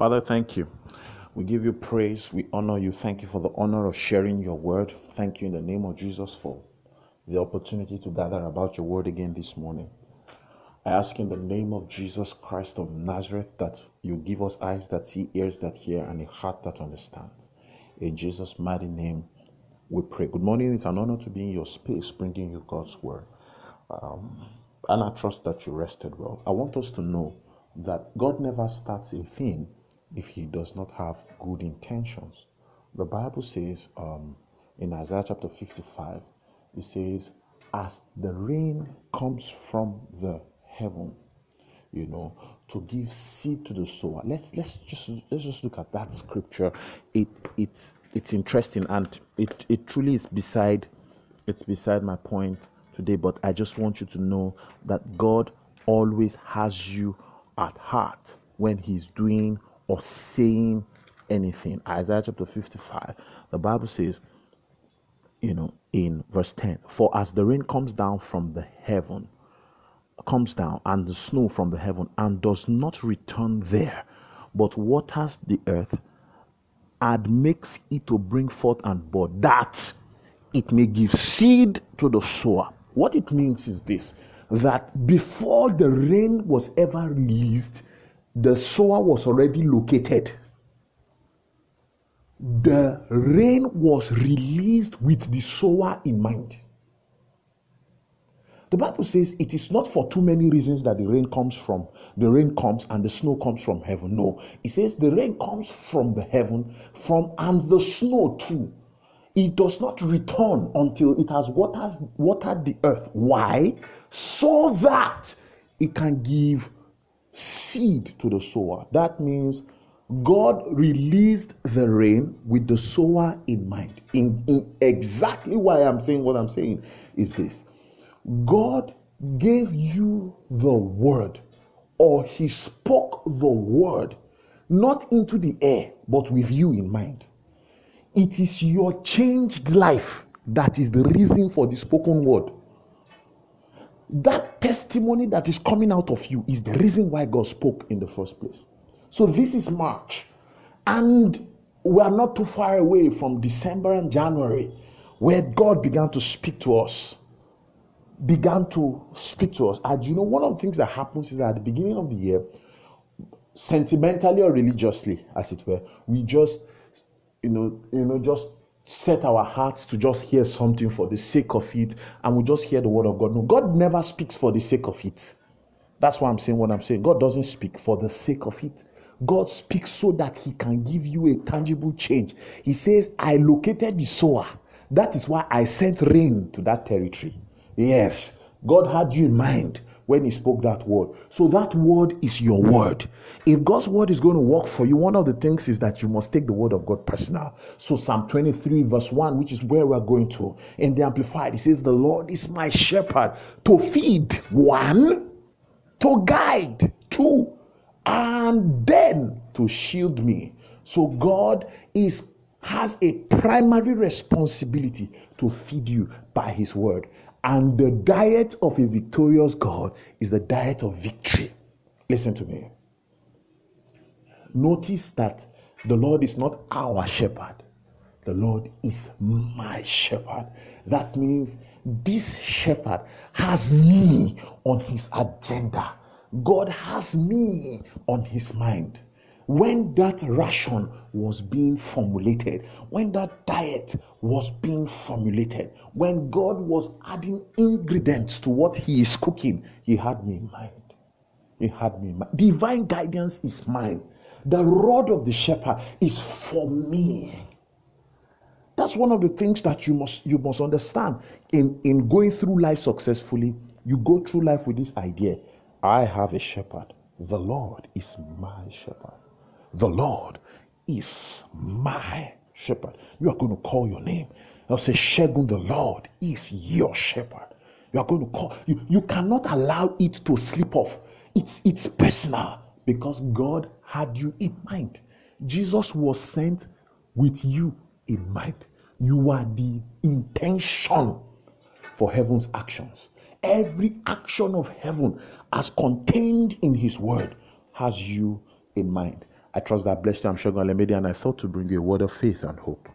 Father, thank you. We give you praise. We honor you. Thank you for the honor of sharing your word. Thank you in the name of Jesus for the opportunity to gather about your word again this morning. I ask in the name of Jesus Christ of Nazareth that you give us eyes that see, ears that hear, and a heart that understands. In Jesus' mighty name, we pray. Good morning. It's an honor to be in your space, bringing you God's word. Um, and I trust that you rested well. I want us to know that God never starts a thing if He does not have good intentions. The Bible says um, in Isaiah chapter 55, it says, As the rain comes from the heaven, you know, to give seed to the sower. Let's let's just let's just look at that scripture. It it's it's interesting and it, it truly is beside it's beside my point today, but I just want you to know that God always has you at heart when He's doing or saying anything. Isaiah chapter 55, the Bible says, you know, in verse 10, for as the rain comes down from the heaven, comes down, and the snow from the heaven, and does not return there, but waters the earth, and makes it to bring forth and bud, that it may give seed to the sower. What it means is this that before the rain was ever released, the sower was already located. The rain was released with the sower in mind. The Bible says it is not for too many reasons that the rain comes from the rain comes and the snow comes from heaven. No, it says the rain comes from the heaven, from and the snow too. It does not return until it has waters, watered the earth. Why? So that it can give seed to the sower. That means God released the rain with the sower in mind. In, in exactly why I'm saying what I'm saying is this God gave you the word, or He spoke the word, not into the air, but with you in mind. It is your changed life that is the reason for the spoken word. That testimony that is coming out of you is the reason why God spoke in the first place. So, this is March, and we are not too far away from December and January, where God began to speak to us began to speak to us. And you know, one of the things that happens is that at the beginning of the year, sentimentally or religiously, as it were, we just, you know, you know, just set our hearts to just hear something for the sake of it, and we just hear the word of God. No, God never speaks for the sake of it. That's why I'm saying what I'm saying. God doesn't speak for the sake of it. God speaks so that He can give you a tangible change. He says, I located the sower. That is why I sent rain to that territory. Yes, God had you in mind when He spoke that word. So that word is your word. If God's word is going to work for you, one of the things is that you must take the word of God personal. So Psalm 23, verse 1, which is where we're going to, in the Amplified, it says, The Lord is my shepherd to feed, one, to guide, two, and then to shield me. So God is has a primary responsibility to feed you by his word. And the diet of a victorious God is the diet of victory. Listen to me. Notice that the Lord is not our shepherd, the Lord is my shepherd. That means this shepherd has me on his agenda. God has me on his mind when that ration was being formulated, when that diet was being formulated, when God was adding ingredients to what He is cooking, He had me in mind. He had me in mind. Divine guidance is mine. The rod of the shepherd is for me. That's one of the things that you must you must understand in, in going through life successfully. You go through life with this idea I have a shepherd. The Lord is my shepherd. The Lord is my shepherd. You are going to call your name. I'll say, Shegun, the Lord is your shepherd. You are going to call. You, you cannot allow it to slip off. It's, it's personal because God had you in mind. Jesus was sent with you in mind. You are the intention for heaven's actions. Every action of heaven, as contained in His word, has you in mind. I trust that blessed. I'm sure God made and I thought to bring you a word of faith and hope.